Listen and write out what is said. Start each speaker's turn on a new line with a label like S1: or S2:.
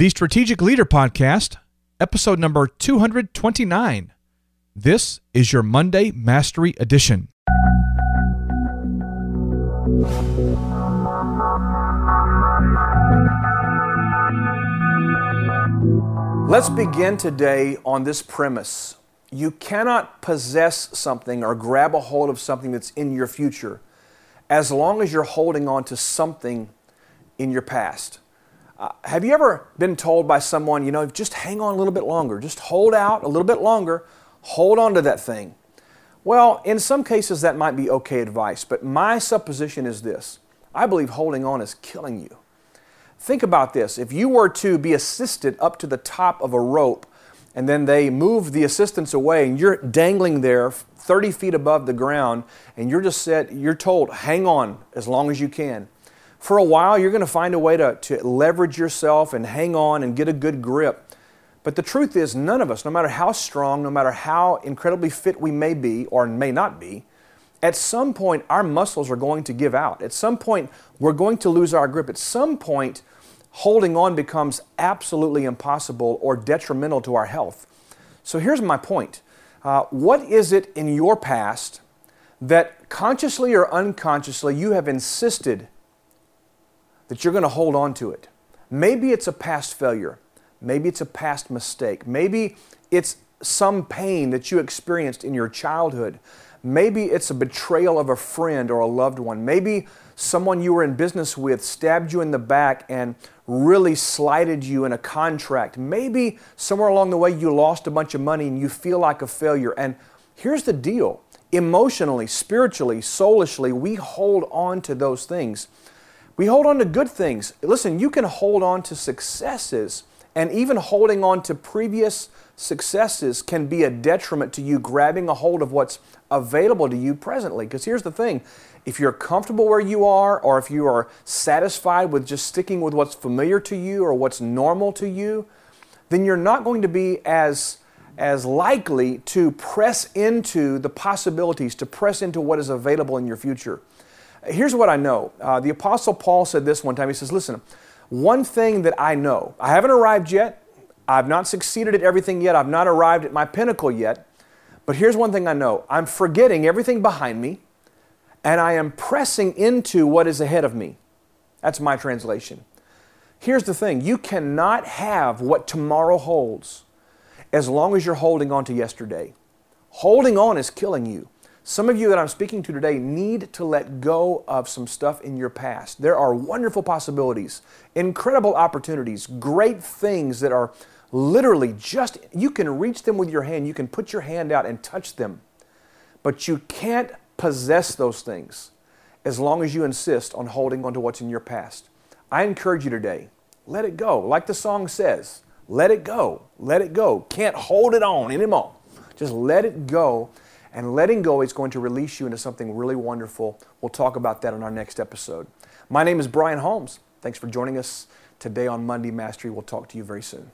S1: The Strategic Leader Podcast, episode number 229. This is your Monday Mastery Edition.
S2: Let's begin today on this premise. You cannot possess something or grab a hold of something that's in your future as long as you're holding on to something in your past. Uh, have you ever been told by someone, you know, just hang on a little bit longer, just hold out a little bit longer, hold on to that thing? Well, in some cases that might be okay advice, but my supposition is this I believe holding on is killing you. Think about this. If you were to be assisted up to the top of a rope and then they move the assistance away and you're dangling there 30 feet above the ground and you're just said, you're told, hang on as long as you can for a while, you're going to find a way to, to leverage yourself and hang on and get a good grip. But the truth is, none of us, no matter how strong, no matter how incredibly fit we may be or may not be, at some point our muscles are going to give out. At some point, we're going to lose our grip. At some point, holding on becomes absolutely impossible or detrimental to our health. So here's my point uh, What is it in your past that consciously or unconsciously you have insisted that you're going to hold on to it. Maybe it's a past failure. Maybe it's a past mistake. Maybe it's some pain that you experienced in your childhood. Maybe it's a betrayal of a friend or a loved one. Maybe someone you were in business with stabbed you in the back and really slighted you in a contract. Maybe somewhere along the way you lost a bunch of money and you feel like a failure. And here's the deal emotionally, spiritually, soulishly, we hold on to those things. We hold on to good things. Listen, you can hold on to successes, and even holding on to previous successes can be a detriment to you grabbing a hold of what's available to you presently. Because here's the thing if you're comfortable where you are, or if you are satisfied with just sticking with what's familiar to you or what's normal to you, then you're not going to be as as likely to press into the possibilities, to press into what is available in your future. Here's what I know. Uh, the Apostle Paul said this one time. He says, Listen, one thing that I know, I haven't arrived yet. I've not succeeded at everything yet. I've not arrived at my pinnacle yet. But here's one thing I know I'm forgetting everything behind me, and I am pressing into what is ahead of me. That's my translation. Here's the thing you cannot have what tomorrow holds as long as you're holding on to yesterday. Holding on is killing you. Some of you that I'm speaking to today need to let go of some stuff in your past. There are wonderful possibilities, incredible opportunities, great things that are literally just, you can reach them with your hand. You can put your hand out and touch them. But you can't possess those things as long as you insist on holding on to what's in your past. I encourage you today, let it go. Like the song says, let it go. Let it go. Can't hold it on anymore. Just let it go and letting go is going to release you into something really wonderful. We'll talk about that in our next episode. My name is Brian Holmes. Thanks for joining us today on Monday Mastery. We'll talk to you very soon.